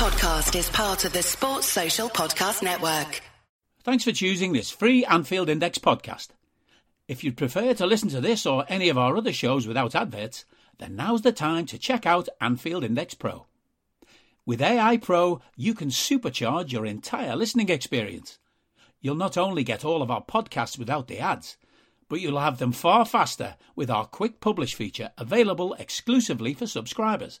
podcast is part of the Sports Social Podcast Network. Thanks for choosing this free Anfield Index podcast. If you'd prefer to listen to this or any of our other shows without adverts, then now's the time to check out Anfield Index Pro. With AI Pro, you can supercharge your entire listening experience. You'll not only get all of our podcasts without the ads, but you'll have them far faster with our quick publish feature available exclusively for subscribers.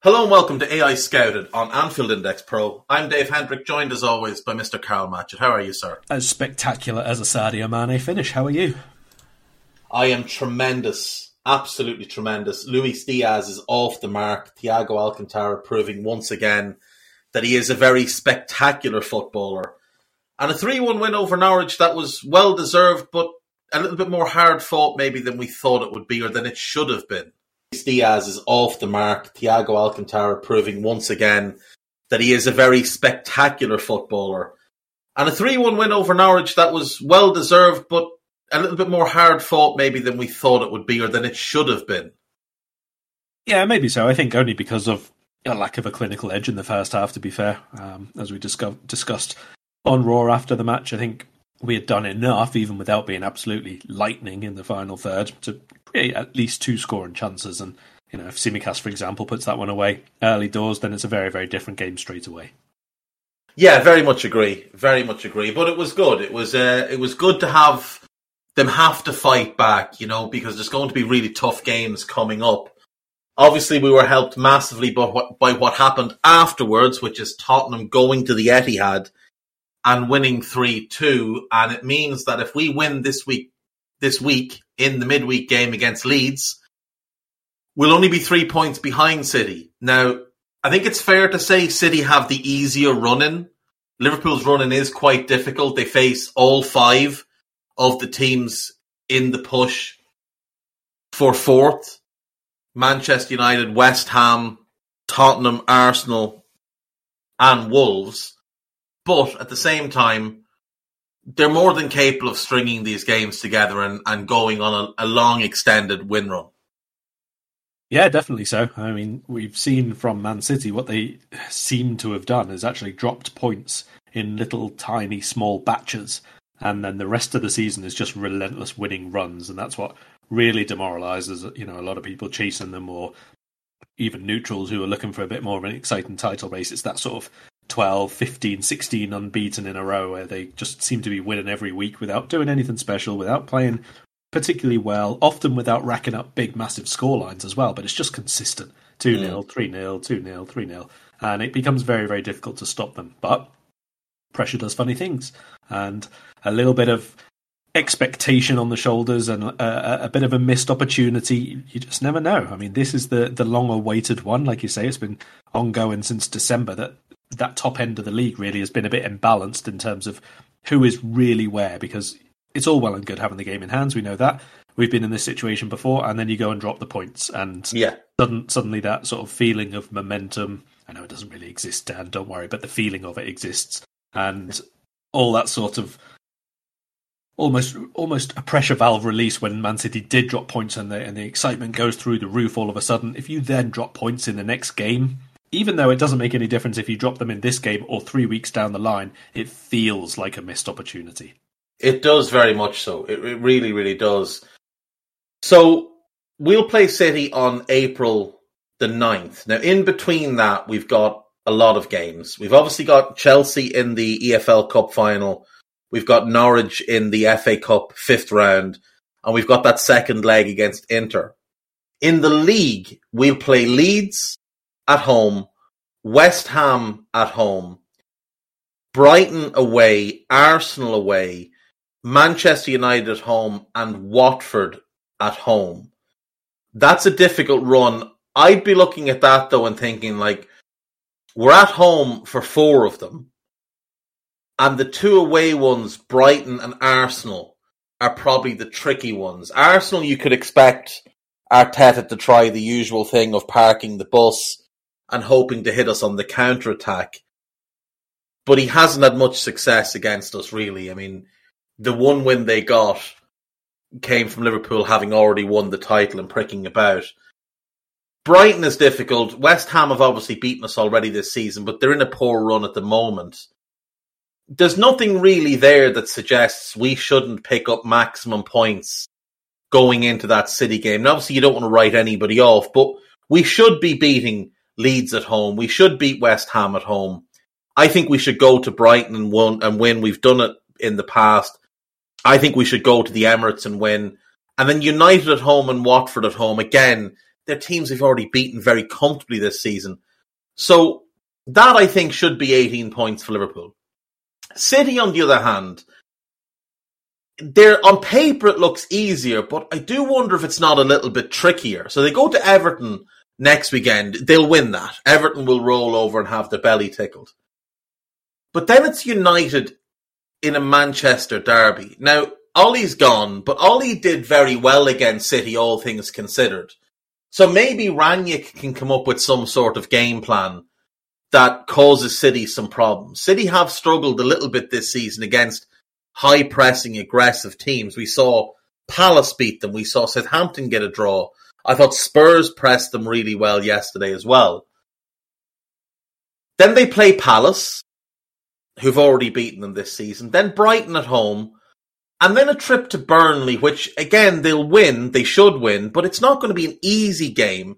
Hello and welcome to AI Scouted on Anfield Index Pro. I'm Dave Hendrick, joined as always by Mr. Karl Matchett. How are you, sir? As spectacular as a Sadio Mane finish. How are you? I am tremendous, absolutely tremendous. Luis Diaz is off the mark. Thiago Alcantara proving once again that he is a very spectacular footballer. And a 3 1 win over Norwich that was well deserved, but a little bit more hard fought maybe than we thought it would be or than it should have been. Diaz is off the mark. Thiago Alcantara proving once again that he is a very spectacular footballer. And a 3 1 win over Norwich that was well deserved, but a little bit more hard fought maybe than we thought it would be or than it should have been. Yeah, maybe so. I think only because of a lack of a clinical edge in the first half, to be fair. Um, as we discuss- discussed on Raw after the match, I think we had done enough, even without being absolutely lightning in the final third, to create at least two scoring chances. And you know, if Tsimikas, for example, puts that one away early doors, then it's a very, very different game straight away. Yeah, very much agree. Very much agree. But it was good. It was uh, it was good to have them have to fight back, you know, because there's going to be really tough games coming up. Obviously, we were helped massively by what, by what happened afterwards, which is Tottenham going to the Etihad and winning 3-2. And it means that if we win this week, this week in the midweek game against Leeds, we'll only be three points behind City. Now, I think it's fair to say City have the easier running. Liverpool's running is quite difficult. They face all five of the teams in the push for fourth. Manchester United, West Ham, Tottenham, Arsenal, and Wolves. But at the same time, they're more than capable of stringing these games together and, and going on a, a long extended win run. Yeah, definitely so. I mean, we've seen from Man City what they seem to have done is actually dropped points in little tiny small batches and then the rest of the season is just relentless winning runs and that's what really demoralizes you know a lot of people chasing them or even neutrals who are looking for a bit more of an exciting title race it's that sort of 12, 15, 16 unbeaten in a row where they just seem to be winning every week without doing anything special, without playing particularly well, often without racking up big, massive score lines as well. But it's just consistent 2 0, 3 0, 2 0, 3 0. And it becomes very, very difficult to stop them. But pressure does funny things. And a little bit of expectation on the shoulders and a, a, bit of a missed opportunity. You just never know. I mean, this is the the long awaited one, like you say. It's been ongoing since December that that top end of the league really has been a bit imbalanced in terms of who is really where because it's all well and good having the game in hands. We know that we've been in this situation before, and then you go and drop the points, and yeah, sudden, suddenly that sort of feeling of momentum. I know it doesn't really exist, Dan. Don't worry, but the feeling of it exists, and all that sort of almost almost a pressure valve release when Man City did drop points and the and the excitement goes through the roof all of a sudden. If you then drop points in the next game, even though it doesn't make any difference if you drop them in this game or three weeks down the line, it feels like a missed opportunity. It does very much so. It, it really, really does. So we'll play City on April the 9th. Now, in between that, we've got a lot of games. We've obviously got Chelsea in the EFL Cup final. We've got Norwich in the FA Cup fifth round. And we've got that second leg against Inter. In the league, we'll play Leeds, at home, West Ham at home, Brighton away, Arsenal away, Manchester United at home, and Watford at home. That's a difficult run. I'd be looking at that though and thinking like, we're at home for four of them. and the two away ones, Brighton and Arsenal, are probably the tricky ones. Arsenal, you could expect Arteta to try the usual thing of parking the bus and hoping to hit us on the counter attack. But he hasn't had much success against us, really. I mean, the one win they got came from Liverpool having already won the title and pricking about. Brighton is difficult. West Ham have obviously beaten us already this season, but they're in a poor run at the moment. There's nothing really there that suggests we shouldn't pick up maximum points going into that City game. Obviously, you don't want to write anybody off, but we should be beating Leeds at home. We should beat West Ham at home. I think we should go to Brighton and win. And win. We've done it in the past. I think we should go to the Emirates and win. And then United at home and Watford at home. Again, they're teams we've already beaten very comfortably this season. So that I think should be 18 points for Liverpool. City, on the other hand, they're on paper it looks easier, but I do wonder if it's not a little bit trickier. So they go to Everton next weekend. They'll win that. Everton will roll over and have their belly tickled. But then it's United in a Manchester derby. Now, Ole's gone, but Ole did very well against City, all things considered. So maybe Rangnick can come up with some sort of game plan that causes City some problems. City have struggled a little bit this season against high pressing, aggressive teams. We saw Palace beat them. We saw Southampton get a draw. I thought Spurs pressed them really well yesterday as well. Then they play Palace, who've already beaten them this season. Then Brighton at home. And then a trip to Burnley, which again, they'll win. They should win, but it's not going to be an easy game.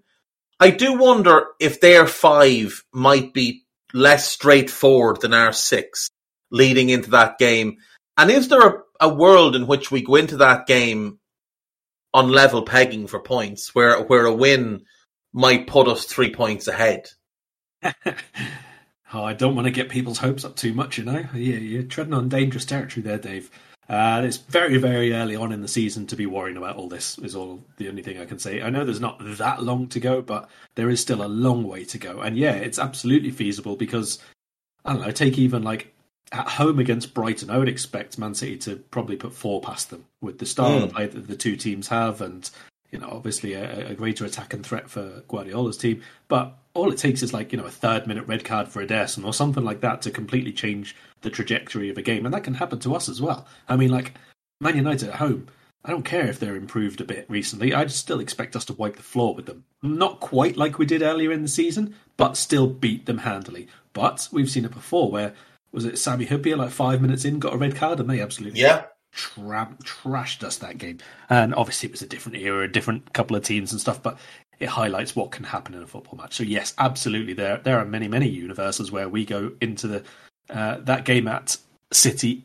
I do wonder if their five might be less straightforward than our six leading into that game. And is there a, a world in which we go into that game on level pegging for points, where where a win might put us three points ahead? oh, I don't want to get people's hopes up too much, you know. Yeah, you're treading on dangerous territory there, Dave. Uh, it's very, very early on in the season to be worrying about all this. Is all the only thing I can say. I know there's not that long to go, but there is still a long way to go. And yeah, it's absolutely feasible because I don't know. Take even like at home against Brighton, I would expect Man City to probably put four past them with the style mm. of play that the two teams have, and you know, obviously a, a, greater attack and threat for Guardiola's team. But all it takes is like you know a third minute red card for Ederson or something like that to completely change the trajectory of a game, and that can happen to us as well. I mean, like Man United at home. I don't care if they're improved a bit recently. I'd still expect us to wipe the floor with them. Not quite like we did earlier in the season, but still beat them handily. But we've seen it before where was it Sami Hyypiä like five minutes in got a red card and they absolutely yeah tra- trashed us that game. And obviously it was a different era, a different couple of teams and stuff, but it highlights what can happen in a football match. So yes, absolutely, there there are many many universes where we go into the uh, that game at City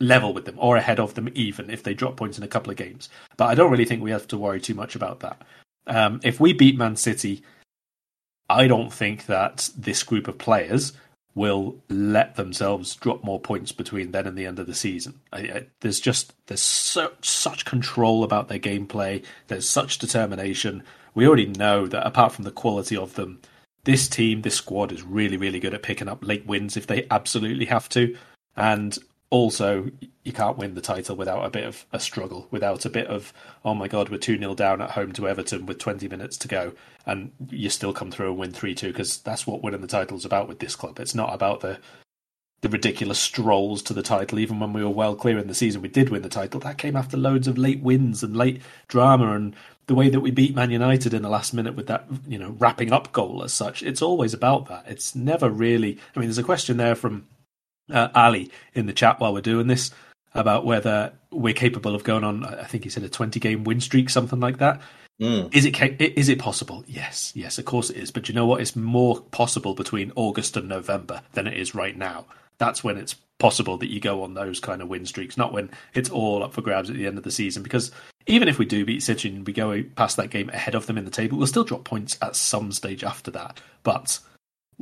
level with them or ahead of them even if they drop points in a couple of games. But I don't really think we have to worry too much about that. Um, if we beat Man City, I don't think that this group of players will let themselves drop more points between then and the end of the season. I, I, there's just there's so, such control about their gameplay. There's such determination. We already know that apart from the quality of them, this team, this squad is really really good at picking up late wins if they absolutely have to. And also you can't win the title without a bit of a struggle, without a bit of oh my god, we're two 0 down at home to Everton with 20 minutes to go, and you still come through and win three two because that's what winning the title is about with this club. It's not about the the ridiculous strolls to the title. Even when we were well clear in the season, we did win the title. That came after loads of late wins and late drama and the way that we beat Man United in the last minute with that, you know, wrapping up goal as such. It's always about that. It's never really. I mean, there's a question there from uh, Ali in the chat while we're doing this about whether we're capable of going on. I think he said a 20 game win streak, something like that. Mm. Is it is it possible? Yes, yes, of course it is. But you know what? It's more possible between August and November than it is right now. That's when it's possible that you go on those kind of win streaks, not when it's all up for grabs at the end of the season. Because even if we do beat City and we go past that game ahead of them in the table, we'll still drop points at some stage after that. But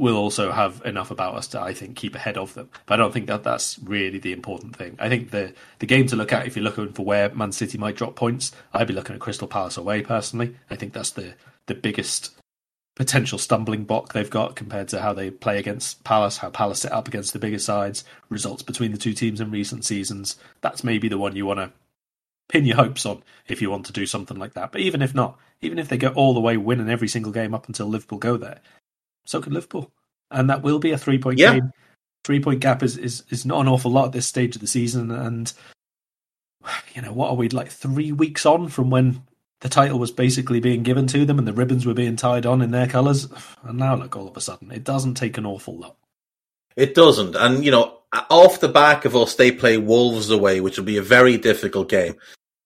will also have enough about us to, I think, keep ahead of them. But I don't think that that's really the important thing. I think the the game to look at if you're looking for where Man City might drop points, I'd be looking at Crystal Palace away personally. I think that's the the biggest potential stumbling block they've got compared to how they play against Palace, how Palace set up against the bigger sides, results between the two teams in recent seasons. That's maybe the one you want to pin your hopes on if you want to do something like that. But even if not, even if they go all the way winning every single game up until Liverpool go there, so could Liverpool. And that will be a three point Yeah. game. Three point gap is, is, is not an awful lot at this stage of the season. And, you know, what are we like three weeks on from when the title was basically being given to them and the ribbons were being tied on in their colours? And now, look, all of a sudden, it doesn't take an awful lot. It doesn't. And, you know, off the back of us, they play Wolves away, which will be a very difficult game.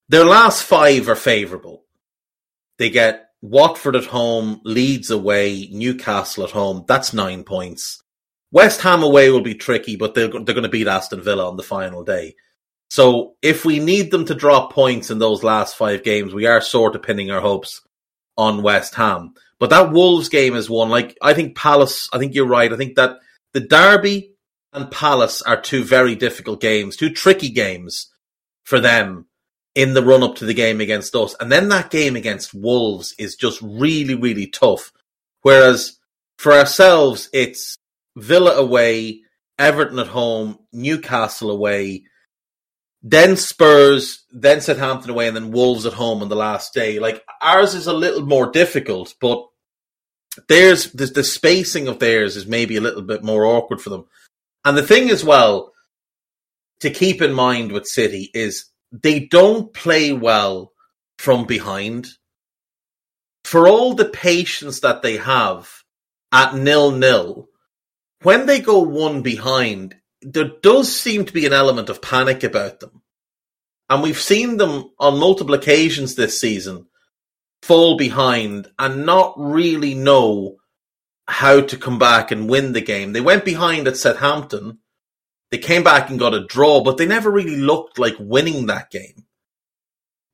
Their last five are favourable. They get Watford at home, Leeds away, Newcastle at home. That's nine points. West Ham away will be tricky, but they're, they're going to beat Aston Villa on the final day. So if we need them to drop points in those last five games, we are sort of pinning our hopes on West Ham. But that Wolves game is one. Like I think Palace. I think you're right. I think that the Derby and Palace are two very difficult games, two tricky games for them in the run up to the game against us. And then that game against Wolves is just really, really tough. Whereas for ourselves, it's Villa away, Everton at home, Newcastle away, then Spurs, then Southampton away, and then Wolves at home on the last day. Like ours is a little more difficult, but theirs, the, the spacing of theirs is maybe a little bit more awkward for them. And the thing as well to keep in mind with City is they don't play well from behind. For all the patience that they have at nil nil, when they go one behind, there does seem to be an element of panic about them. And we've seen them on multiple occasions this season fall behind and not really know how to come back and win the game. They went behind at Southampton. They came back and got a draw, but they never really looked like winning that game.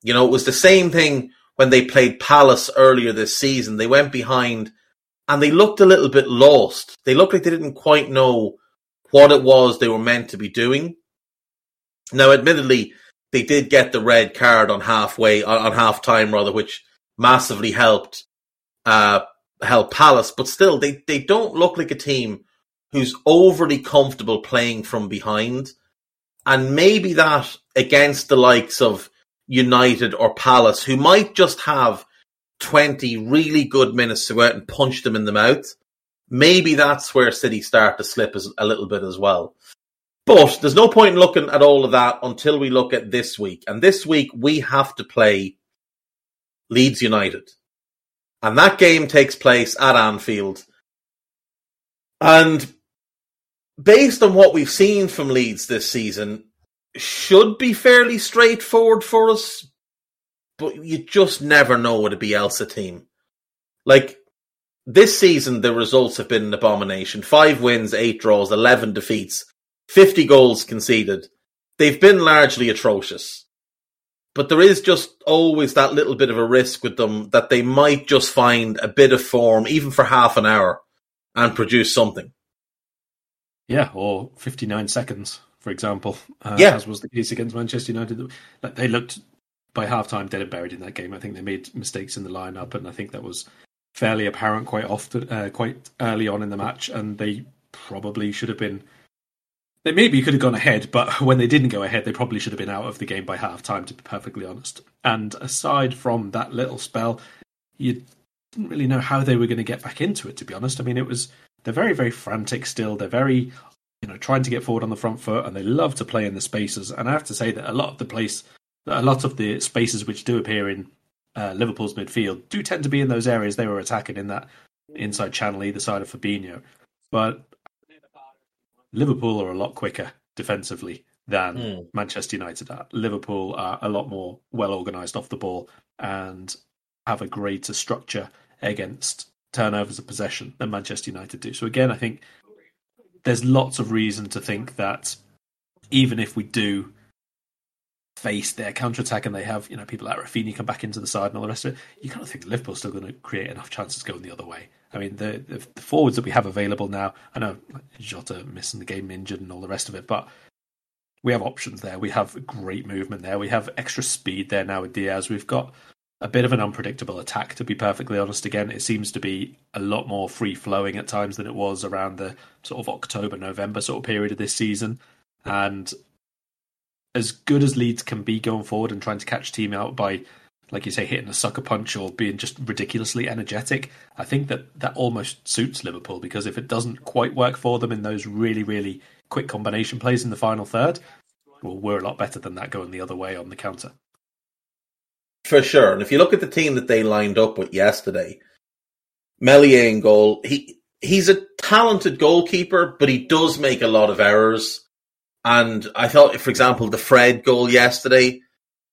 You know, it was the same thing when they played Palace earlier this season. They went behind and they looked a little bit lost. They looked like they didn't quite know what it was they were meant to be doing. Now, admittedly, they did get the red card on halfway, on, half time rather, which massively helped, uh, help Palace, but still, they, they don't look like a team who's overly comfortable playing from behind. And maybe that against the likes of United or Palace, who might just have 20 really good minutes to go out and punch them in the mouth. Maybe that's where City start to slip a little bit as well. But there's no point in looking at all of that until we look at this week. And this week we have to play Leeds United. And that game takes place at Anfield. And based on what we've seen from Leeds this season, should be fairly straightforward for us. But you just never know with a Bielsa team. Like this season, the results have been an abomination. Five wins, eight draws, 11 defeats, 50 goals conceded. They've been largely atrocious. But there is just always that little bit of a risk with them that they might just find a bit of form, even for half an hour, and produce something. Yeah, or 59 seconds, for example, uh, Yeah. as was the case against Manchester United. Like, They looked by half time dead and buried in that game. I think they made mistakes in the lineup, and I think that was fairly apparent quite often, uh, quite early on in the match. And they probably should have been. They maybe could have gone ahead, but when they didn't go ahead, they probably should have been out of the game by half time, to be perfectly honest. And aside from that little spell, you didn't really know how they were going to get back into it, to be honest. I mean, it was. They're very, very frantic still. They're very you know, trying to get forward on the front foot, and they love to play in the spaces. And I have to say that a lot of the place, a lot of the spaces which do appear in uh, Liverpool's midfield do tend to be in those areas they were attacking in that inside channel either side of Fabinho. But Liverpool are a lot quicker defensively than Hmm. Manchester United are. Liverpool are a lot more well organised off the ball and have a greater structure against turnovers of possession than Manchester United do. So again, I think there's lots of reason to think that even if we do face their counter attack and they have, you know, people like Raphinha come back into the side and all the rest of it, you kind of think Liverpool's still going to create enough chances going the other way. I mean, the, the, the forwards that we have available now, I know Jota missing the game injured and all the rest of it, but we have options there. We have great movement there. We have extra speed there now with Diaz. We've got a bit of an unpredictable attack, to be perfectly honest. Again, it seems to be a lot more free flowing at times than it was around the sort of October, November sort of period of this season. And as good as Leeds can be going forward and trying to catch team out by, like you say, hitting a sucker punch or being just ridiculously energetic, I think that that almost suits Liverpool because if it doesn't quite work for them in those really, really quick combination plays in the final third, well, we're a lot better than that going the other way on the counter. For sure. And if you look at the team that they lined up with yesterday, Meslier in goal, he he's a talented goalkeeper, but he does make a lot of errors. And I thought, for example, the Fred goal yesterday,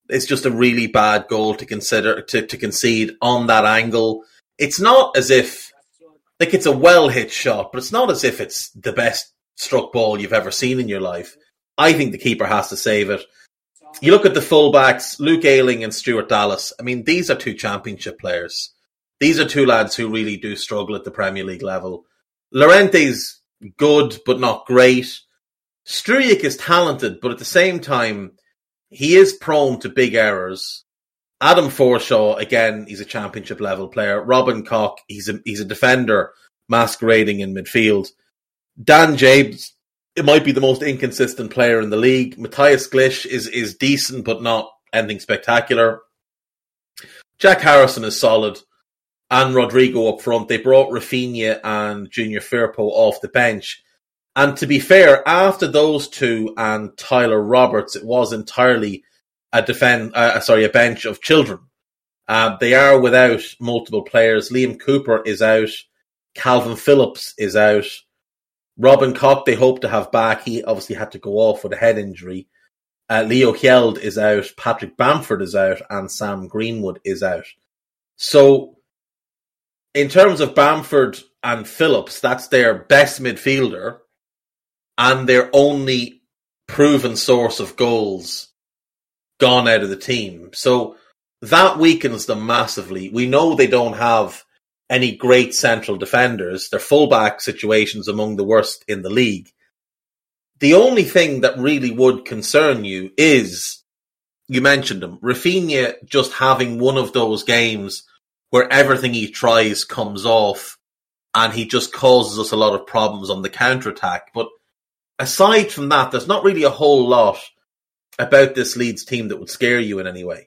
it's just a really bad goal to consider to, to concede on that angle. It's not as if like it's a well hit shot, but it's not as if it's the best struck ball you've ever seen in your life. I think the keeper has to save it. You look at the fullbacks, Luke Ayling and Stuart Dallas. I mean, these are two championship players. These are two lads who really do struggle at the Premier League level. Llorente's good, but not great. Struijk is talented, but at the same time, he is prone to big errors. Adam Forshaw, again, he's a championship level player. Robin Koch, he's a he's a defender masquerading in midfield. Dan James, it might be the most inconsistent player in the league. Mateusz Klich is is decent, but not anything spectacular. Jack Harrison is solid, and Rodrigo up front. They brought Raphinha and Junior Firpo off the bench. And to be fair, after those two and Tyler Roberts, it was entirely a defend, uh, sorry, a bench of children. Uh, they are without multiple players. Liam Cooper is out. Calvin Phillips is out. Robin Koch, they hope to have back. He obviously had to go off with a head injury. Uh, Leo Hjelde is out. Patrick Bamford is out. And Sam Greenwood is out. So, in terms of Bamford and Phillips, that's their best midfielder and their only proven source of goals gone out of the team. So that weakens them massively. We know they don't have any great central defenders. Their fullback situation's among the worst in the league. The only thing that really would concern you is, you mentioned him, Raphinha just having one of those games where everything he tries comes off and he just causes us a lot of problems on the counter attack. But aside from that, there's not really a whole lot about this Leeds team that would scare you in any way.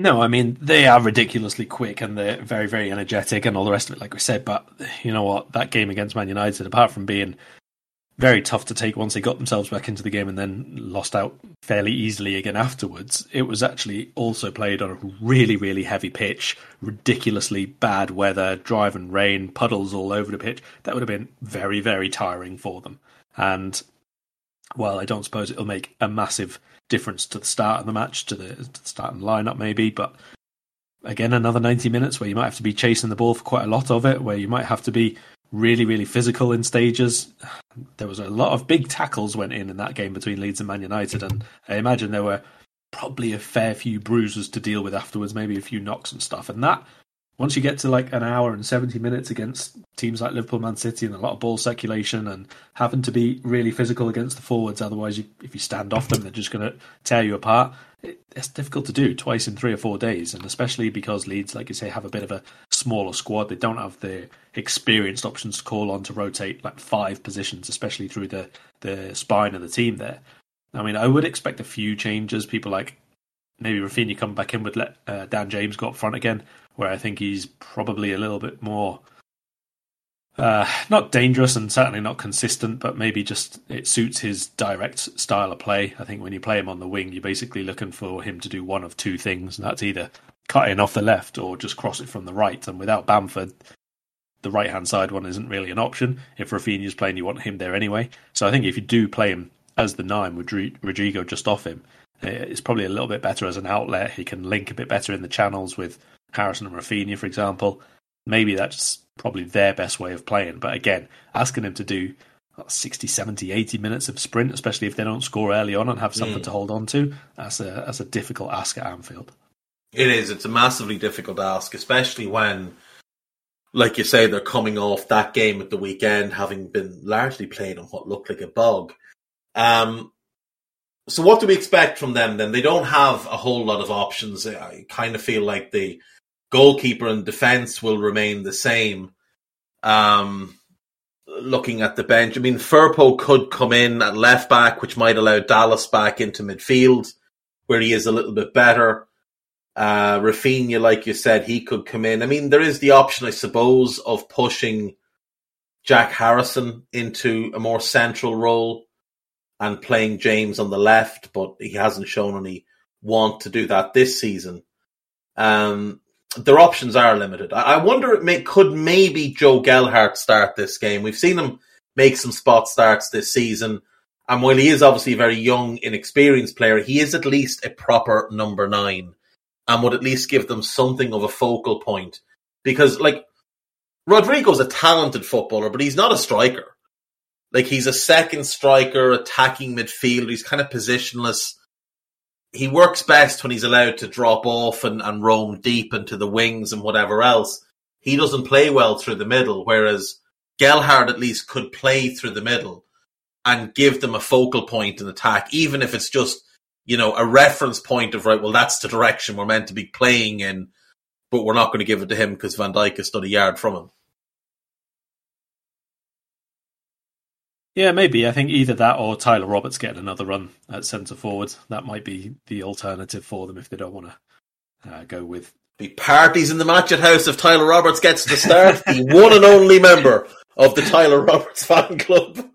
No, I mean they are ridiculously quick and they're very, very energetic and all the rest of it, like we said. But you know what? That game against Man United, apart from being very tough to take once they got themselves back into the game and then lost out fairly easily again afterwards, it was actually also played on a really, really heavy pitch, ridiculously bad weather, driving rain, puddles all over the pitch. That would have been very, very tiring for them. And well, I don't suppose it'll make a massive difference to the start of the match, to the, to the starting lineup maybe, but again, another 90 minutes where you might have to be chasing the ball for quite a lot of it, where you might have to be really, really physical in stages. There was a lot of big tackles went in in that game between Leeds and Man United, and I imagine there were probably a fair few bruises to deal with afterwards, maybe a few knocks and stuff. And that once you get to like an hour and 70 minutes against teams like Liverpool, Man City, and a lot of ball circulation and having to be really physical against the forwards, otherwise, you, if you stand off them, they're just going to tear you apart. It, it's difficult to do twice in three or four days, and especially because Leeds, like you say, have a bit of a smaller squad. They don't have the experienced options to call on to rotate like five positions, especially through the, the spine of the team there. I mean, I would expect a few changes. People like maybe Raphinha come back in with let uh, Dan James go up front again where I think he's probably a little bit more uh, not dangerous and certainly not consistent, but maybe just it suits his direct style of play. I think when you play him on the wing, you're basically looking for him to do one of two things, and that's either cut in off the left or just cross it from the right. And without Bamford, the right hand side one isn't really an option. If Raphinha's playing, you want him there anyway. So I think if you do play him as the nine with Rodrigo just off him, it's probably a little bit better as an outlet. He can link a bit better in the channels with Harrison and Raphinha, for example. Maybe that's probably their best way of playing. But again, asking him to do 60, 70, 80 minutes of sprint, especially if they don't score early on and have something mm. to hold on to, that's a, that's a difficult ask at Anfield. It is. It's a massively difficult ask, especially when, like you say, they're coming off that game at the weekend, having been largely played on what looked like a bog. Um, so what do we expect from them then? They don't have a whole lot of options. I kind of feel like the goalkeeper and defense will remain the same. Um, looking at the bench, I mean, Firpo could come in at left back, which might allow Dallas back into midfield, where he is a little bit better. Uh, Raphinha, like you said, he could come in. I mean, there is the option, I suppose, of pushing Jack Harrison into a more central role and playing James on the left, but he hasn't shown any want to do that this season. Um, their options are limited. I, wonder, it may, could maybe Joe Gelhardt start this game? We've seen him make some spot starts this season. And while he is obviously a very young, inexperienced player, he is at least a proper number nine and would at least give them something of a focal point. Because, like, Rodrigo's a talented footballer, but he's not a striker. Like, he's a second striker, attacking midfielder. He's kind of positionless he works best when he's allowed to drop off and, and roam deep into the wings and whatever else. He doesn't play well through the middle, whereas Gelhardt at least could play through the middle and give them a focal point in attack, even if it's just, you know, a reference point of, right, well, that's the direction we're meant to be playing in, but we're not going to give it to him because Van Dijk is stood a yard from him. Yeah, maybe. I think either that or Tyler Roberts getting another run at centre forward. That might be the alternative for them if they don't want to uh, go with. Be parties in the match at house if Tyler Roberts gets the start. the one and only member of the Tyler Roberts fan club.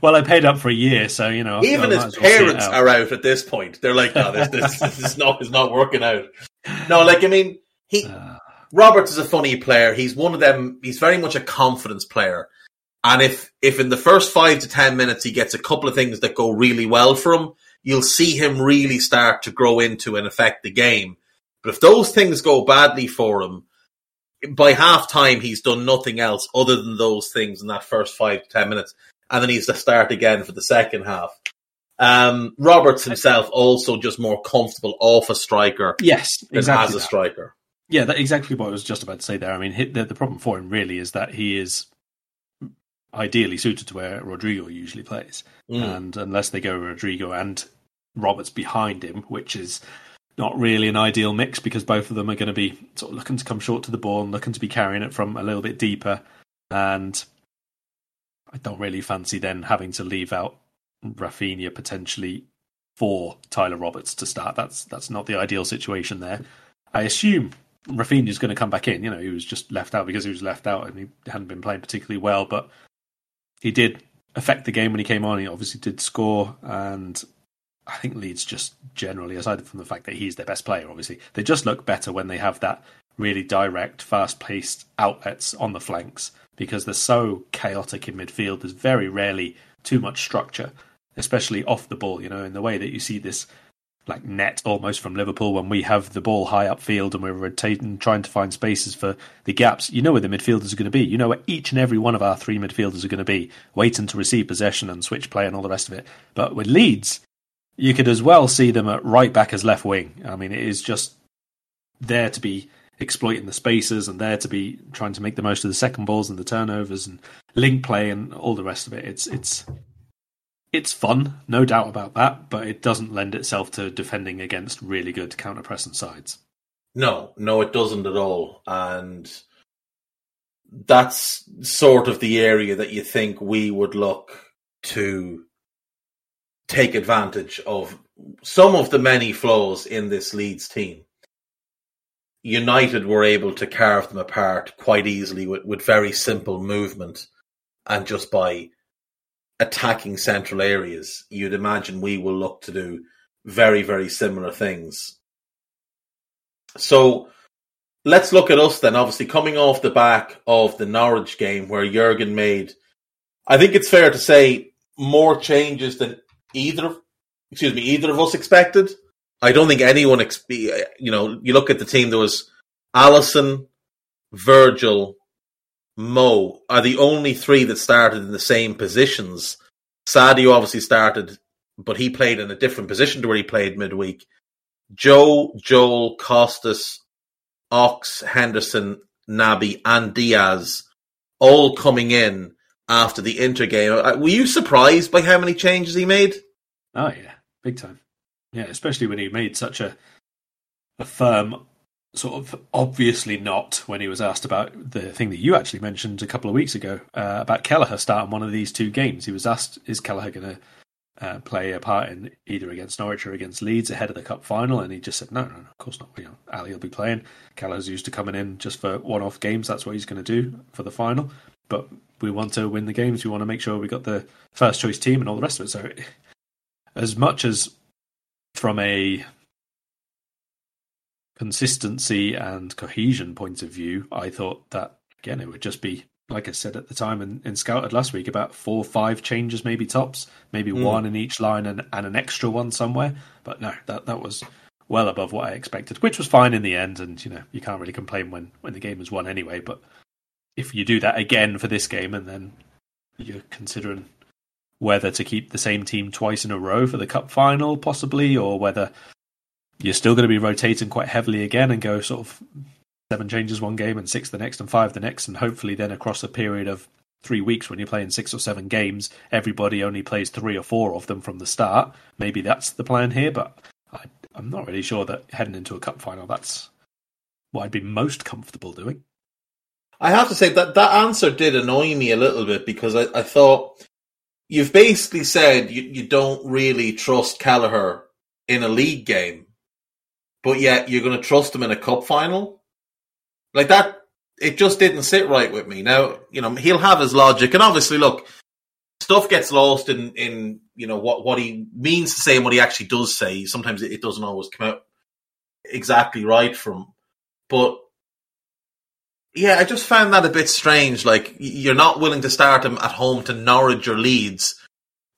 Well, I paid up for a year, so you know. Even his parents out. are out at this point. They're like, "No, this, this, this is not is not working out." No, like I mean, he uh, Roberts is a funny player. He's one of them. He's very much a confidence player and if if in the first five to ten minutes he gets a couple of things that go really well for him, you'll see him really start to grow into and affect the game. But if those things go badly for him, by half time he's done nothing else other than those things in that first five to ten minutes, and then he's to start again for the second half. Um, Roberts himself also just more comfortable off a striker, yes, exactly as a striker. Yeah, that, exactly what I was just about to say there. I mean, the, the problem for him really is that he is ideally suited to where Rodrigo usually plays. Mm. And unless they go Rodrigo and Roberts behind him, which is not really an ideal mix because both of them are going to be sort of looking to come short to the ball and looking to be carrying it from a little bit deeper. And I don't really fancy then having to leave out Raphinha potentially for Tyler Roberts to start. That's that's not the ideal situation there. I assume Raphinha is going to come back in. You know, he was just left out because he was left out and he hadn't been playing particularly well. But he did affect the game when he came on. He obviously did score, and I think Leeds just generally, aside from the fact that he's their best player, obviously, they just look better when they have that really direct, fast-paced outlets on the flanks because they're so chaotic in midfield. There's very rarely too much structure, especially off the ball. You know, in the way that you see this like net almost from Liverpool when we have the ball high upfield and we're rotating, trying to find spaces for the gaps. You know where the midfielders are going to be. You know where each and every one of our three midfielders are going to be, waiting to receive possession and switch play and all the rest of it. But with Leeds, you could as well see them at right back as left wing. I mean, it is just there to be exploiting the spaces and there to be trying to make the most of the second balls and the turnovers and link play and all the rest of it. It's it's it's fun, no doubt about that, but it doesn't lend itself to defending against really good counter pressing sides. No, no, it doesn't at all. And that's sort of the area that you think we would look to take advantage of some of the many flaws in this Leeds team. United were able to carve them apart quite easily with, with very simple movement and just by attacking central areas, you'd imagine we will look to do very, very similar things. So let's look at us then. Obviously, coming off the back of the Norwich game where Jurgen made, I think it's fair to say, more changes than either, excuse me, either of us expected. I don't think anyone, you know, you look at the team, there was Allison, Virgil, Mo are the only three that started in the same positions. Sadio obviously started, but he played in a different position to where he played midweek. Joe, Joel, Costas, Ox, Henderson, Naby, and Diaz all coming in after the Inter game. Uh, were you surprised by how many changes he made? Oh yeah, big time. Yeah, especially when he made such a a firm sort of obviously not when he was asked about the thing that you actually mentioned a couple of weeks ago uh, about Kelleher starting one of these two games. He was asked, "Is Kelleher going to uh, play a part in either against Norwich or against Leeds ahead of the cup final?" And he just said, "No, no, no of course not. You know, Ali will be playing. Kelleher's used to coming in just for one-off games. That's what he's going to do for the final. But we want to win the games. We want to make sure we got the first choice team and all the rest of it. So, as much as from a consistency and cohesion point of view, I thought that again it would just be like I said at the time and, in Scouted last week about four or five changes, maybe tops, maybe mm. one in each line and, and an extra one somewhere. But no, that that was well above what I expected, which was fine in the end. And you know you can't really complain when when the game was won anyway. But if you do that again for this game and then you're considering whether to keep the same team twice in a row for the cup final, possibly, or whether you're still going to be rotating quite heavily again and go sort of seven changes one game and six the next and five the next, and hopefully then across a period of three weeks when you're playing six or seven games, everybody only plays three or four of them from the start. Maybe that's the plan here, but I, I'm not really sure that heading into a cup final, that's what I'd be most comfortable doing. I have to say that that answer did annoy me a little bit because I, I thought you've basically said you, you don't really trust Kelleher in a league game, but yet you're going to trust him in a cup final. Like that, it just didn't sit right with me. Now, you know, he'll have his logic, and obviously, look, stuff gets lost in in you know what what he means to say and what he actually does say. Sometimes it, it doesn't always come out exactly right from, but yeah, I just found that a bit strange. Like you're not willing to start him at home to Norwich or Leeds,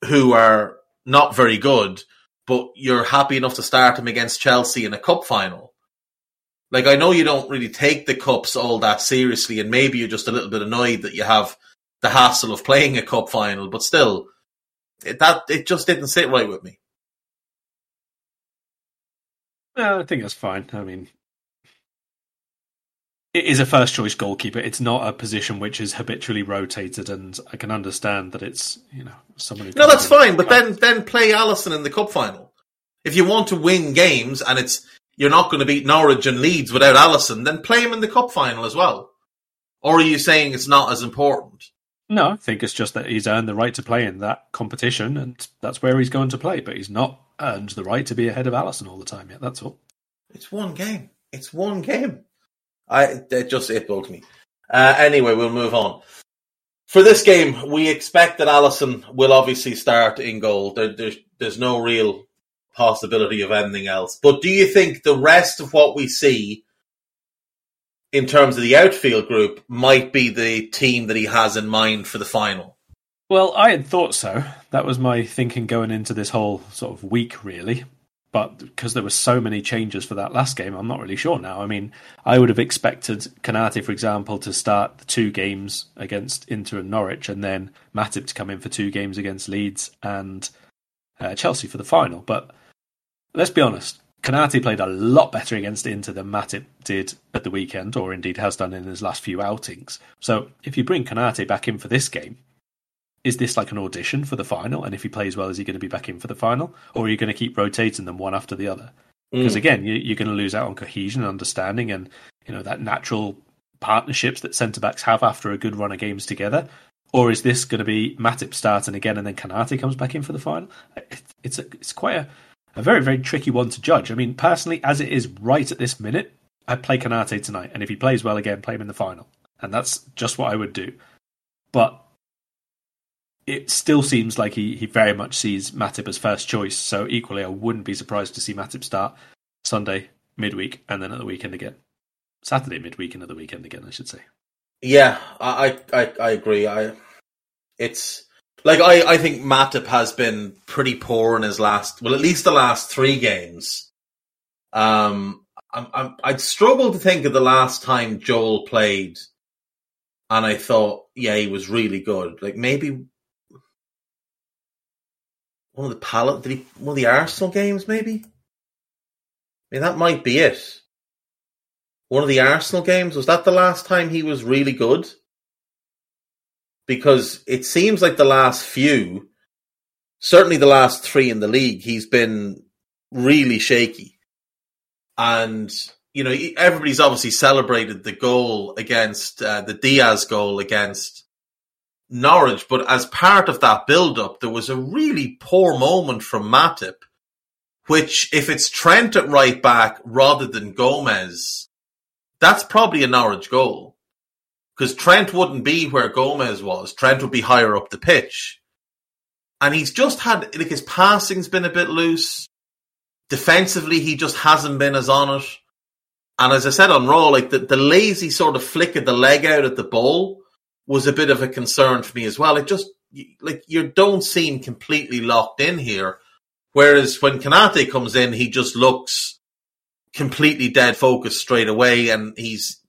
who are not very good, but you're happy enough to start him against Chelsea in a cup final. Like I know you don't really take the cups all that seriously, and maybe you're just a little bit annoyed that you have the hassle of playing a cup final, but still, it, that it just didn't sit right with me. Yeah, I think that's fine. I mean, it is a first choice goalkeeper. It's not a position which is habitually rotated, and I can understand that it's you know someone. No, that's fine. But then then play Alisson in the cup final. If you want to win games, and it's you're not going to beat Norwich and Leeds without Alisson, then play him in the cup final as well. Or are you saying it's not as important? No, I think it's just that he's earned the right to play in that competition, and that's where he's going to play. But he's not earned the right to be ahead of Alisson all the time yet. That's all. It's one game. It's one game. I it just it bugs me. Uh, anyway, we'll move on. For this game, we expect that Alisson will obviously start in goal. There, there's there's no real possibility of anything else. But do you think the rest of what we see in terms of the outfield group might be the team that he has in mind for the final? Well, I had thought so. That was my thinking going into this whole sort of week, really but because there were so many changes for that last game, I'm not really sure now. I mean, I would have expected Konate, for example, to start the two games against Inter and Norwich, and then Matip to come in for two games against Leeds and uh, Chelsea for the final. But let's be honest, Konate played a lot better against Inter than Matip did at the weekend, or indeed has done in his last few outings. So if you bring Konate back in for this game, is this like an audition for the final? And if he plays well, is he going to be back in for the final, or are you going to keep rotating them one after the other? Because mm. again, you, are going to lose out on cohesion and understanding, and you know that natural partnerships that centre backs have after a good run of games together. Or is this going to be Matip starting again and then Konate comes back in for the final? it's a, it's quite a, a very very tricky one to judge. I mean, personally, as it is right at this minute, I'd play Konate tonight, and if he plays well again, play him in the final, and that's just what I would do. But it still seems like he, he very much sees Matip as first choice. So equally, I wouldn't be surprised to see Matip start Sunday midweek and then at the weekend again. Saturday midweek and at the weekend again, I should say. Yeah, I I, I agree. I it's like I, I think Matip has been pretty poor in his last well at least the last three games. Um, I'm, I'm I'd struggle to think of the last time Joel played, and I thought, yeah, he was really good. Like maybe one of the palette did he one of the Arsenal games maybe? I mean that might be it. One of the Arsenal games was that the last time he was really good? Because it seems like the last few certainly the last three in the league, he's been really shaky. And, you know, everybody's obviously celebrated the goal against uh, the Diaz goal against Norwich, but as part of that build up, there was a really poor moment from Matip, which, if it's Trent at right back rather than Gomez, that's probably a Norwich goal. Because Trent wouldn't be where Gomez was. Trent would be higher up the pitch. And he's just had, like, his passing's been a bit loose. Defensively, he just hasn't been as on it. And as I said on Raw, like, the, the lazy sort of flick of the leg out at the ball was a bit of a concern for me as well. It just, like, you don't seem completely locked in here. Whereas when Konate comes in, he just looks completely dead focused straight away and he's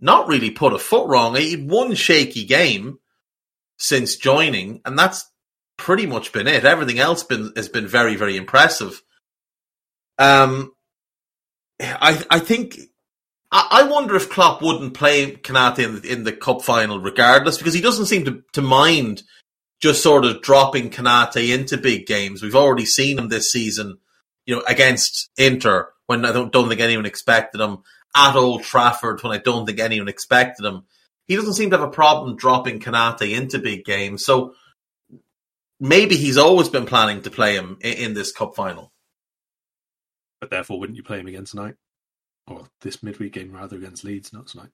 not really put a foot wrong. He had one shaky game since joining, and that's pretty much been it. Everything else been has been very, very impressive. Um, I I think I, wonder if Klopp wouldn't play Konate in the, in the cup final regardless because he doesn't seem to to mind just sort of dropping Konate into big games. We've already seen him this season, you know, against Inter when I don't don't think anyone expected him at Old Trafford when I don't think anyone expected him. He doesn't seem to have a problem dropping Konate into big games. So maybe he's always been planning to play him in, in this cup final. But therefore, wouldn't you play him again tonight? Or this midweek game rather against Leeds, not tonight?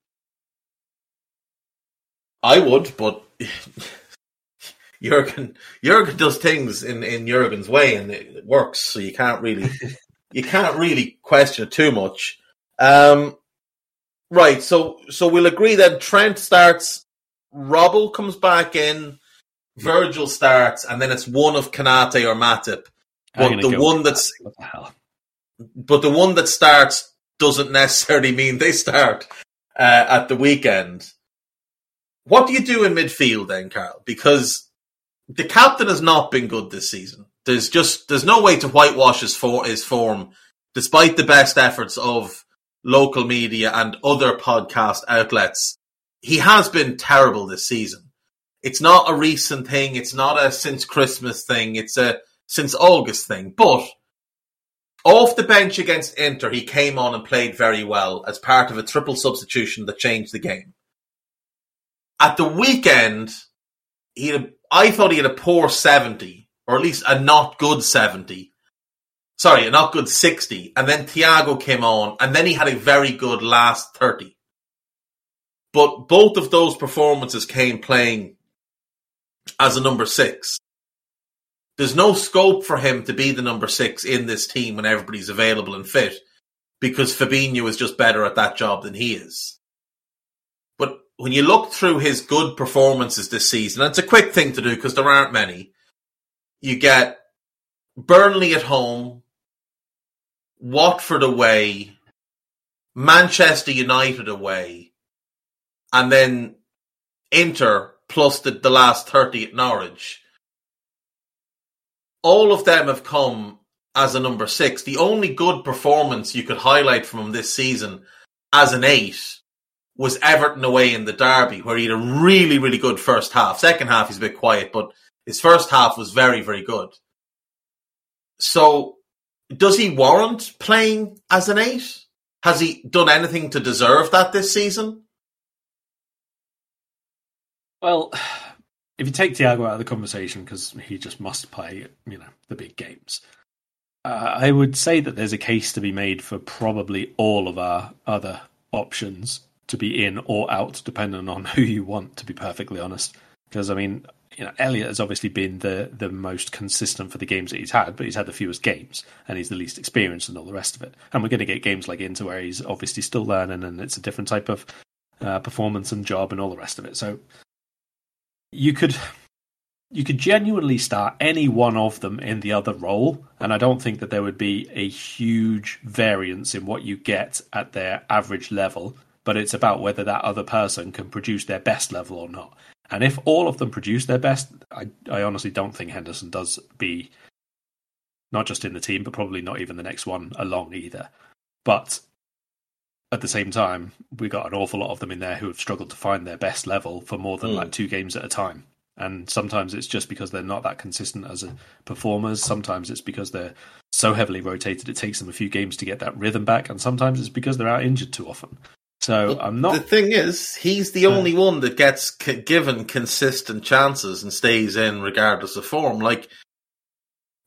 I would, but Jurgen Jurgen does things in, in Jurgen's way and it works, so you can't really you can't really question it too much. Um, right. So so we'll agree that Trent starts. Robbo comes back in. Virgil starts, and then it's one of Konate or Matip. But the one that's what the hell? but the one that starts doesn't necessarily mean they start uh, at the weekend. What do you do in midfield then, Karl? Because the captain has not been good this season. There's just there's no way to whitewash his, for, his form, despite the best efforts of local media and other podcast outlets. He has been terrible this season. It's not a recent thing. It's not a since Christmas thing. It's a since August thing. But off the bench against Inter, he came on and played very well as part of a triple substitution that changed the game. At the weekend, he had I thought he had a poor 70, or at least a not good 70, sorry, a not good 60. And then Thiago came on, and then he had a very good last 30. But both of those performances came playing as a number six. There's no scope for him to be the number six in this team when everybody's available and fit because Fabinho is just better at that job than he is. But when you look through his good performances this season, and it's a quick thing to do because there aren't many, you get Burnley at home, Watford away, Manchester United away, and then Inter plus the, the last 30 at Norwich. All of them have come as a number six. The only good performance you could highlight from him this season as an eight was Everton away in the derby, where he had a really, really good first half. Second half, he's a bit quiet, but his first half was very, very good. So does he warrant playing as an eight? Has he done anything to deserve that this season? Well, if you take Thiago out of the conversation because he just must play, you know, the big games, uh, I would say that there's a case to be made for probably all of our other options to be in or out, depending on who you want. To be perfectly honest, because I mean, you know, Elliott has obviously been the the most consistent for the games that he's had, but he's had the fewest games, and he's the least experienced and all the rest of it. And we're going to get games like Inter where he's obviously still learning, and it's a different type of uh, performance and job and all the rest of it. So you could you could genuinely start any one of them in the other role, and I don't think that there would be a huge variance in what you get at their average level. But it's about whether that other person can produce their best level or not. And if all of them produce their best, I, I honestly don't think Henderson does be not just in the team, but probably not even the next one along either. But at the same time, we got an awful lot of them in there who have struggled to find their best level for more than mm. like two games at a time. And sometimes it's just because they're not that consistent as a performers. Sometimes it's because they're so heavily rotated it takes them a few games to get that rhythm back. And sometimes it's because they're out injured too often. So But I'm not. The thing is, he's the only one that gets c- given consistent chances and stays in regardless of form. Like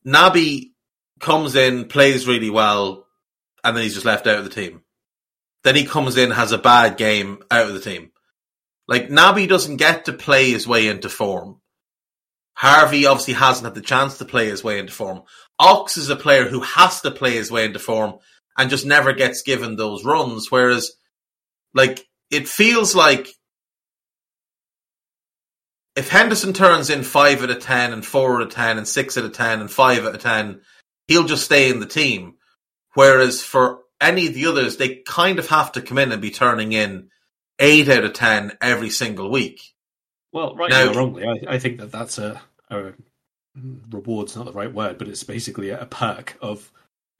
Naby comes in, plays really well, and then he's just left out of the team. Then he comes in, has a bad game, out of the team. Like Naby doesn't get to play his way into form. Harvey obviously hasn't had the chance to play his way into form. Ox is a player who has to play his way into form and just never gets given those runs. Whereas, like, it feels like if Henderson turns in five out of ten and four out of ten and six out of ten and five out of ten, he'll just stay in the team. Whereas for any of the others, they kind of have to come in and be turning in eight out of ten every single week. Well, right Now- or wrongly, I, I think that that's a, a reward's not the right word, but it's basically a perk of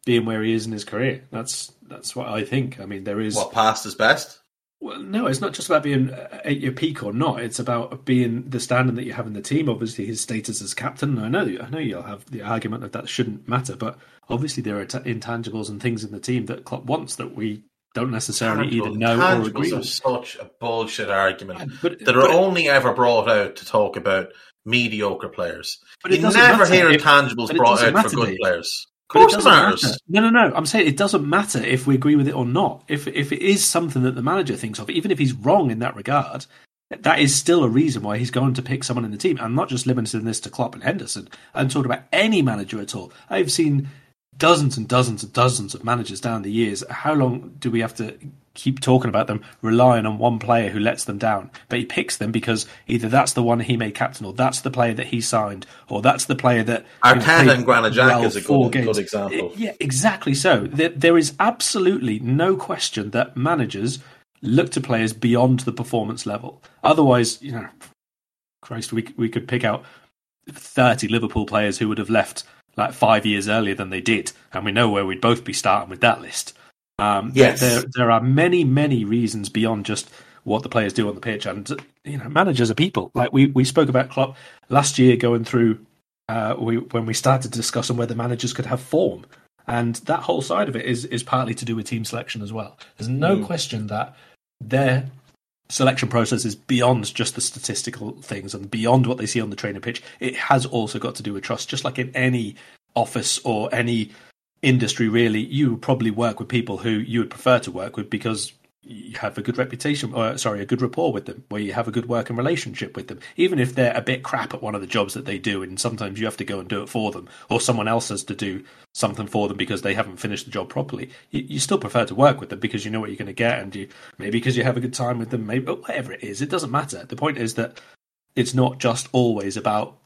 being where he is in his career. That's that's what I think. I mean, there is What past is best? well, no, it's not just about being at your peak or not. It's about being the standing that you have in the team. Obviously, his status as captain. I know, I know you'll have the argument that that shouldn't matter, but obviously there are t- intangibles and things in the team that Klopp wants that we don't necessarily either know or agree are with. such a bullshit argument But, that are but- only ever brought out to talk about mediocre players. But it you never hear intangibles it brought out for good players. Of course it matter. No, no, no. I'm saying it doesn't matter if we agree with it or not. If if it is something that the manager thinks of, even if he's wrong in that regard, that is still a reason why he's going to pick someone in the team. I'm not just limiting this to Klopp and Henderson. I'm talking about any manager at all. I've seen dozens and dozens and dozens of managers down the years. How long do we have to keep talking about them relying on one player who lets them down? But he picks them because either that's the one he made captain, or that's the player that he signed, or that's the player that Arteta and Granit Xhaka well is a good, good example. Yeah, exactly so. There, there is absolutely no question that managers look to players beyond the performance level. Otherwise, you know, Christ, we we could pick out thirty Liverpool players who would have left like five years earlier than they did, and we know where we'd both be starting with that list. Um, Yes. there there are many many reasons beyond just what the players do on the pitch, and you know, managers are people. Like we we spoke about Klopp last year, going through uh, we, when we started discussing whether managers could have form. And that whole side of it is, is partly to do with team selection as well. There's no question that their selection process is beyond just the statistical things and beyond what they see on the training pitch. It has also got to do with trust, just like in any office or any industry, really. You probably work with people who you would prefer to work with because you have a good reputation, or sorry, a good rapport with them, where you have a good working relationship with them, even if they're a bit crap at one of the jobs that they do, and sometimes you have to go and do it for them, or someone else has to do something for them because they haven't finished the job properly. You, you still prefer to work with them because you know what you're going to get, and you maybe because you have a good time with them, maybe whatever it is. It doesn't matter. The point is that it's not just always about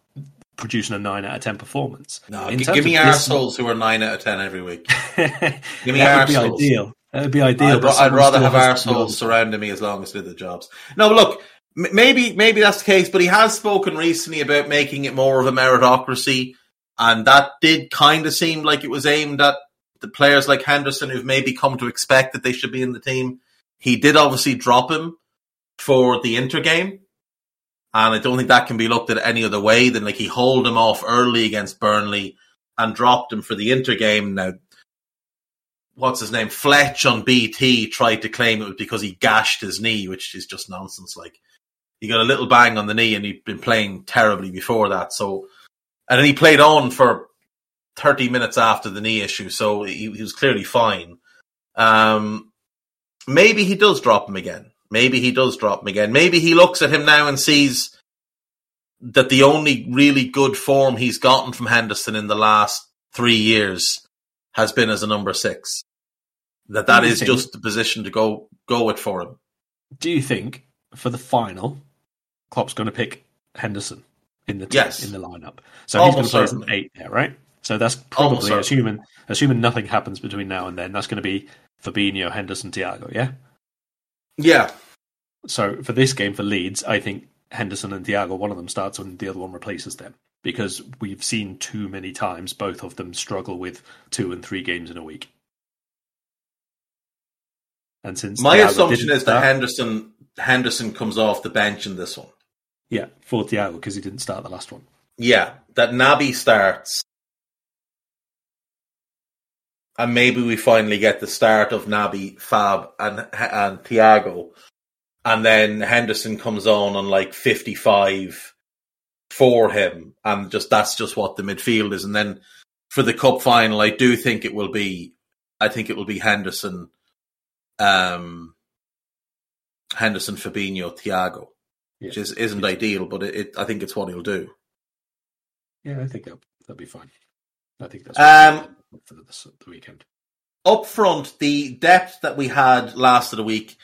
producing a nine out of ten performance. No, In give me assholes who are nine out of ten every week. Give me that would be ideal. That would be ideal. I'd, but I'd rather have arseholes surrounding me as long as they do the jobs. No, look, m- maybe maybe that's the case, but he has spoken recently about making it more of a meritocracy, and that did kind of seem like it was aimed at the players like Henderson who've maybe come to expect that they should be in the team. He did obviously drop him for the Inter game, and I don't think that can be looked at any other way than like he hauled him off early against Burnley and dropped him for the Inter game. Now what's his name, Fletch on BT tried to claim it was because he gashed his knee, which is just nonsense. Like he got a little bang on the knee and he'd been playing terribly before that. So, and then he played on for 30 minutes after the knee issue. So he, he was clearly fine. Um, maybe he does drop him again. Maybe he does drop him again. Maybe he looks at him now and sees that the only really good form he's gotten from Henderson in the last three years has been as a number six. That that is think- just the position to go go with for him. Do you think for the final, Klopp's going to pick Henderson in the team, Yes. in the lineup? So he's going to play as an eight there, right? So that's Almost probably certainly. assuming assuming nothing happens between now and then. That's going to be Fabinho, Henderson, Thiago. Yeah. Yeah, So for this game for Leeds, I think Henderson and Thiago, one of them starts and the other one replaces them because we've seen too many times both of them struggle with two and three games in a week. And since my assumption is that Henderson Henderson comes off the bench in this one. Yeah, for Thiago because he didn't start the last one. Yeah, that Naby starts, and maybe we finally get the start of Naby, Fab, and and Thiago, and then Henderson comes on on like fifty five for him, and just that's just what the midfield is, and then for the cup final, I do think it will be, I think it will be Henderson, um, Henderson, Fabinho, Thiago, Yeah. which is isn't ideal, but it, it I think it's what he'll do. Yeah, I think that'll, that'll be fine. I think that's Um, for the, the weekend. up front, the depth that we had last of the week,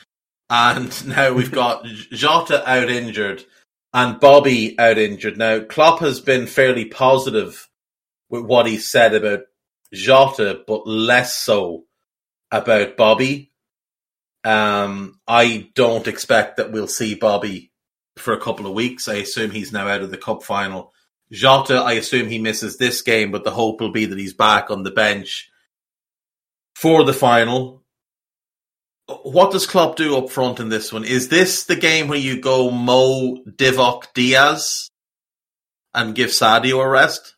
and now we've got Jota out injured and Bobby out injured. Now, Klopp has been fairly positive with what he said about Jota, but less so about Bobby. Um, I don't expect that we'll see Bobby for a couple of weeks. I assume he's now out of the cup final. Jota, I assume he misses this game, but the hope will be that he's back on the bench for the final. What does Klopp do up front in this one? Is this the game where you go Mo, Divock, Diaz, and give Sadio a rest?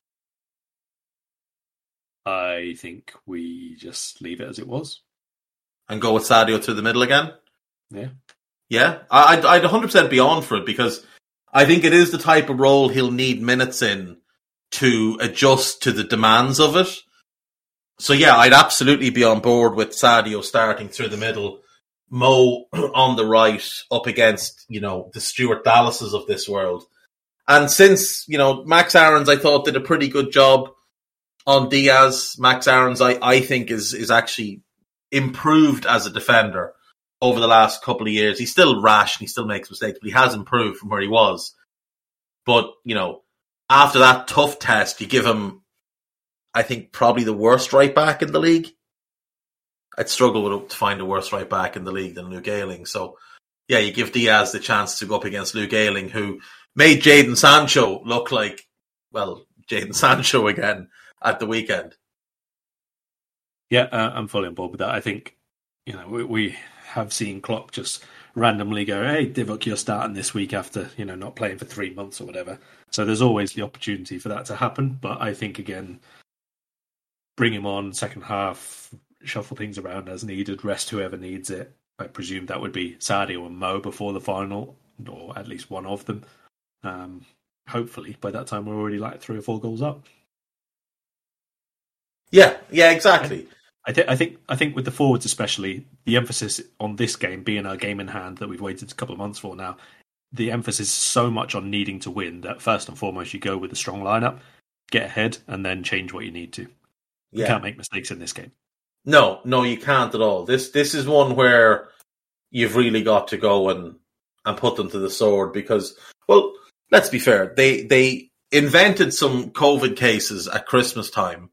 I think we just leave it as it was. and go with Sadio through the middle again? Yeah. Yeah, I'd, I'd 100% be on for it because I think it is the type of role he'll need minutes in to adjust to the demands of it. So yeah, I'd absolutely be on board with Sadio starting through the middle, Mo on the right, up against you know the Stuart Dallases of this world. And since you know Max Aarons, I thought did a pretty good job on Diaz. Max Aarons, I, I think is is actually improved as a defender over the last couple of years. He's still rash and he still makes mistakes, but he has improved from where he was. But, you know, after that tough test, you give him, I think, probably the worst right back in the league. I'd struggle with, to find a worse right back in the league than Luke Ayling. So, yeah, you give Diaz the chance to go up against Luke Ayling, who made Jadon Sancho look like, well, Jadon Sancho again at the weekend. Yeah, uh, I'm fully on board with that. I think, you know, we, we have seen Klopp just randomly go, hey, Divock, you're starting this week after, you know, not playing for three months or whatever. So there's always the opportunity for that to happen. But I think, again, bring him on second half, shuffle things around as needed, rest whoever needs it. I presume that would be Sadio and Mo before the final, or at least one of them. Um, hopefully, by that time, we're already like three or four goals up. Yeah, yeah, exactly. I, th- I think I think with the forwards especially, the emphasis on this game being our game in hand that we've waited a couple of months for now, the emphasis is so much on needing to win that first and foremost you go with a strong lineup, get ahead, and then change what you need to. You Yeah. can't make mistakes in this game. No, no, you can't at all. This this is one where you've really got to go and and put them to the sword because, well, let's be fair. They they invented some COVID cases at Christmas time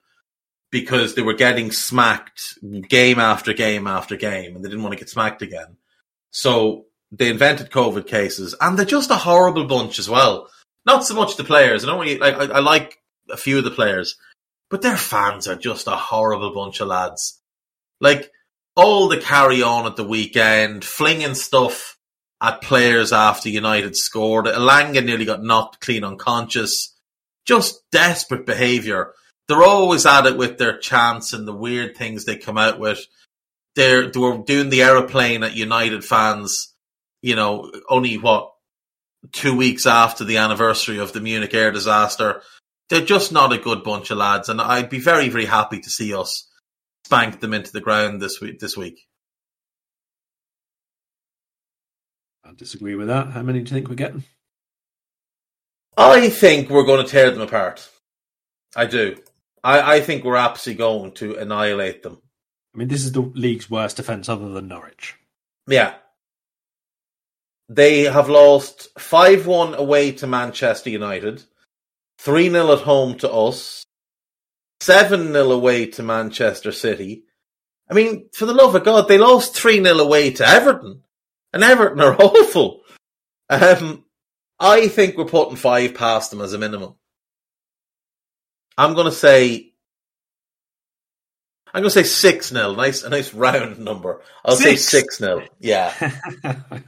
because they were getting smacked game after game after game, and they didn't want to get smacked again. So they invented COVID cases, and they're just a horrible bunch as well. Not so much the players. I don't really like. I, I like a few of the players, but their fans are just a horrible bunch of lads. Like all the carry on at the weekend, flinging stuff at players after United scored. Elanga nearly got knocked clean unconscious. Just desperate behaviour. They're always at it with their chants and the weird things they come out with. They're they were doing the aeroplane at United fans, you know, only what two weeks after the anniversary of the Munich air disaster. They're just not a good bunch of lads, and I'd be very, very happy to see us spank them into the ground this week. This week, I disagree with that. How many do you think we're getting? I think we're going to tear them apart. I do. I, I think we're absolutely going to annihilate them. I mean, this is the league's worst defence other than Norwich. Yeah. They have lost 5 1 away to Manchester United, 3 0 at home to us, 7 0 away to Manchester City. I mean, for the love of God, they lost 3 0 away to Everton. And Everton are awful. Um, I think we're putting 5 past them as a minimum. I'm going to say. I'm going to say 6 0. Nice, a nice round number. I'll Six? say 6 0. Yeah.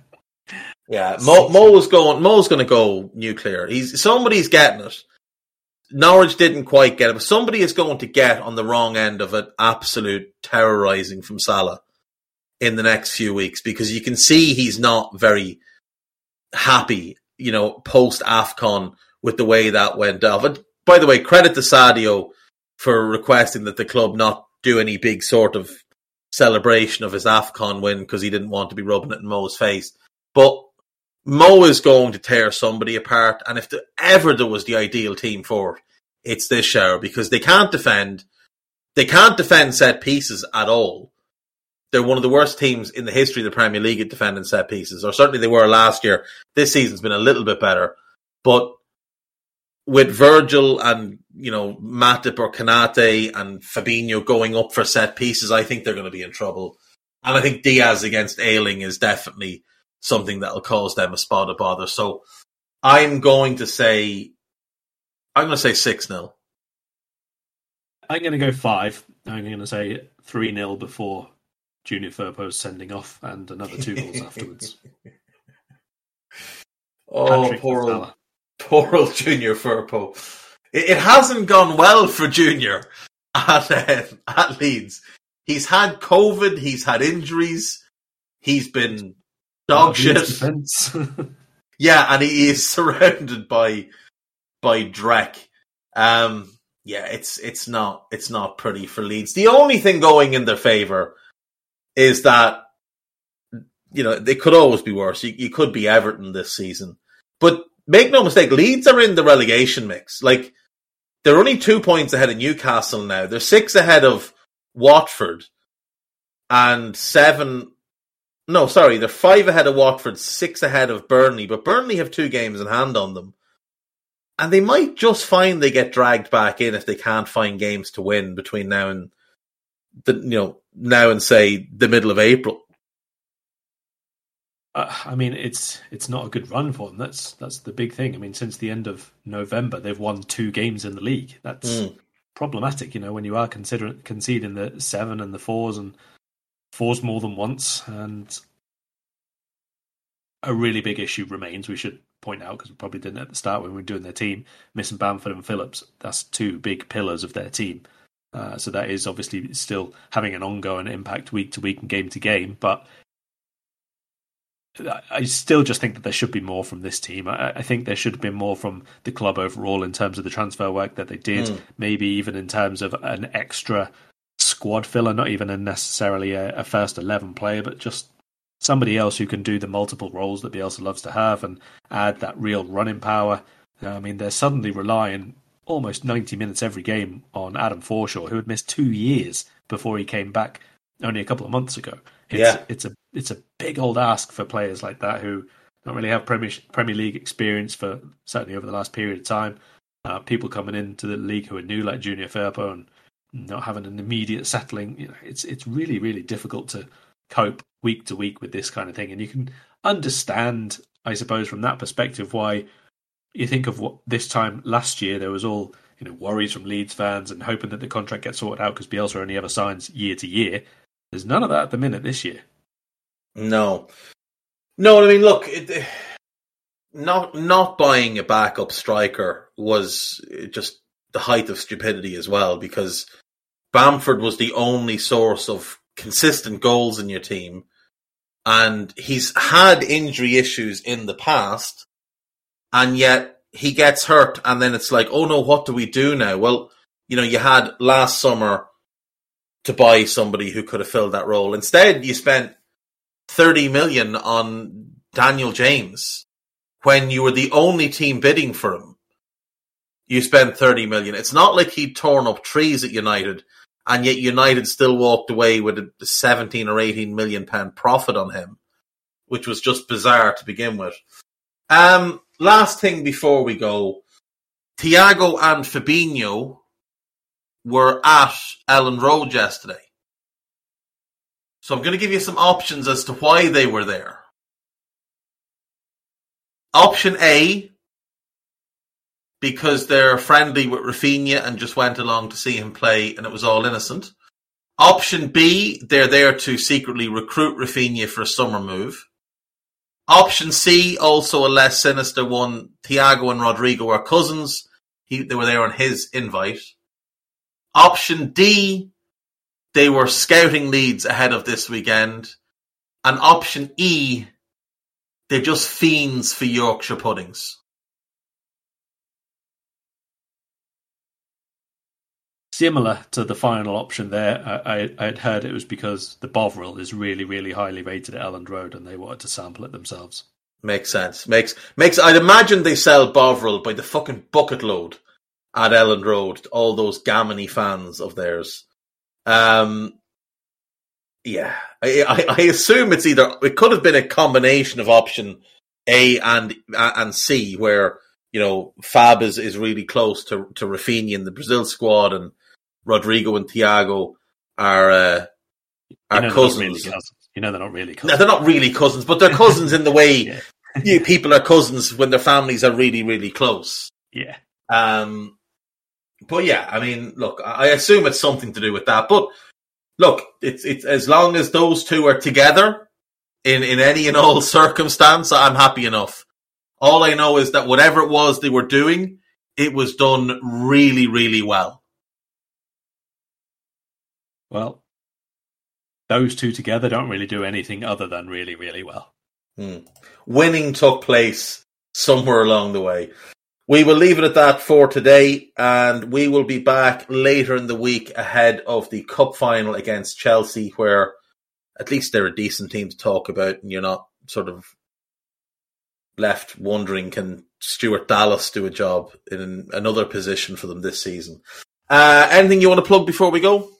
Yeah, Mo, Mo was going. Mo's going to go nuclear. He's somebody's getting it. Norwich didn't quite get it, but somebody is going to get on the wrong end of an absolute terrorizing from Salah in the next few weeks because you can see he's not very happy, you know, post AFCON with the way that went off. And by the way, credit to Sadio for requesting that the club not do any big sort of celebration of his AFCON win because he didn't want to be rubbing it in Mo's face. But Mo is going to tear somebody apart, and if ever there was the ideal team for it, it's this shower because they can't defend. They can't defend set pieces at all. They're one of the worst teams in the history of the Premier League at defending set pieces, or certainly they were last year. This season's been a little bit better, but with Virgil and you know Matip or Konate and Fabinho going up for set pieces, I think they're going to be in trouble. And I think Diaz against Ayling is definitely something that'll cause them a spot of bother. So I'm going to say, I'm going to say 6 0. I'm going to go five. I'm going to say 3 0 before Junior Firpo's sending off and another two goals afterwards. Oh, Patrick poor old, poor old Junior Firpo. It, it, hasn't gone well for Junior at, uh, at Leeds. He's had COVID, he's had injuries, he's been dog shit. yeah, and he is surrounded by by Drek. Um, yeah, it's it's not it's not pretty for Leeds. The only thing going in their favour is that you know they could always be worse. You, you could be Everton this season, but make no mistake, Leeds are in the relegation mix. Like they're only two points ahead of Newcastle now. They're six ahead of Watford and seven no, sorry, they're five ahead of Watford, six ahead of Burnley, but Burnley have two games in hand on them. And they might just find they get dragged back in if they can't find games to win between now and the you know now and say the middle of April. Uh, I mean, it's it's not a good run for them. That's that's the big thing. I mean, since the end of November, they've won two games in the league. That's mm. problematic. You know, when you are considering conceding the seven and the fours and fours more than once, and a really big issue remains. We should point out because we probably didn't at the start when we were doing their team. Missing Bamford and Phillips, that's two big pillars of their team. Uh, so that is obviously still having an ongoing impact week to week and game to game. But I still just think that there should be more from this team. I, I, think there should have been more from the club overall in terms of the transfer work that they did. Mm. Maybe even in terms of an extra squad filler, not even a necessarily a, a, first 11 player, but just somebody else who can do the multiple roles that Bielsa loves to have and add that real running power. I mean, they're suddenly relying almost 90 minutes every game on Adam Forshaw, who had missed two years before he came back only a couple of months ago. It's, yeah. it's a it's a big old ask for players like that who don't really have Premier Premier League experience for certainly over the last period of time. Uh, people coming into the league who are new, like Junior Firpo and not having an immediate settling. You know, it's it's really really difficult to cope week to week with this kind of thing, and you can understand, I suppose, from that perspective, why you think of what this time last year there was all you know worries from Leeds fans and hoping that the contract gets sorted out because Bielsa only ever signs year to year. There's none of that at the minute this year. No, no. I mean, look, it, eh, not not buying a backup striker was eh, just the height of stupidity as well because Bamford was the only source of consistent goals in your team. And he's had injury issues in the past. And yet he gets hurt. And then it's like, oh no, what do we do now? Well, you know, you had last summer to buy somebody who could have filled that role. Instead, you spent 30 million on Daniel James when you were the only team bidding for him. You spent 30 million. It's not like he'd torn up trees at United and yet United still walked away with a 17 or 18 million pound profit on him, which was just bizarre to begin with. Um, last thing before we go, Thiago and Fabinho were at Elland Road yesterday. So I'm going to give you some options as to why they were there. Option A, because they're friendly with Raphinha and just went along to see him play and it was all innocent. Option B, they're there to secretly recruit Raphinha for a summer move. Option C, also a less sinister one. Thiago and Rodrigo are cousins. He, they were there on his invite. Option D, they were scouting Leeds ahead of this weekend. And option E, they're just fiends for Yorkshire puddings. Similar to the final option there, I, would heard it was because the Bovril is really, really highly rated at Elland Road and they wanted to sample it themselves. Makes sense. Makes makes. I'd imagine they sell Bovril by the fucking bucket load at Elland Road. All those Gamony fans of theirs. Um, yeah, I, I, I, assume it's either it could have been a combination of option A and and C, where you know Fab is, is really close to to Raphinha in the Brazil squad, and Rodrigo and Thiago are uh, are you know cousins. Really cousins. You know they're not really cousins. No, they're not really cousins, but they're cousins in the way yeah. you, people are cousins when their families are really really close. Yeah. Um. But yeah, I mean, look, I assume it's something to do with that, but look, it's it's as long as those two are together in in any and all circumstance, I'm happy enough. All I know is that whatever it was they were doing, it was done really, really well. Well, those two together don't really do anything other than really, really well. Hmm. Winning took place somewhere along the way. We will leave it at that for today, and we will be back later in the week ahead of the cup final against Chelsea, where at least they're a decent team to talk about, and you're not sort of left wondering can Stuart Dallas do a job in another position for them this season. Uh, anything you want to plug before we go?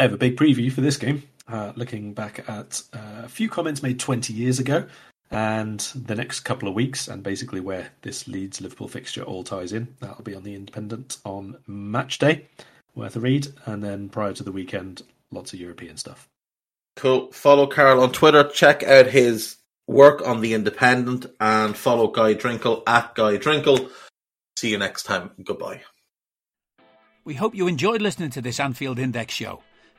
I have a big preview for this game. Uh, looking back at uh, a few comments made 20 years ago and the next couple of weeks, and basically where this Leeds Liverpool fixture all ties in. That'll be on the Independent on match day, worth a read, and then prior to the weekend, lots of European stuff. Cool. Follow Karl on Twitter. Check out his work on the Independent, and follow Guy Drinkle at Guy Drinkle. See you next time. Goodbye. We hope you enjoyed listening to this Anfield Index show.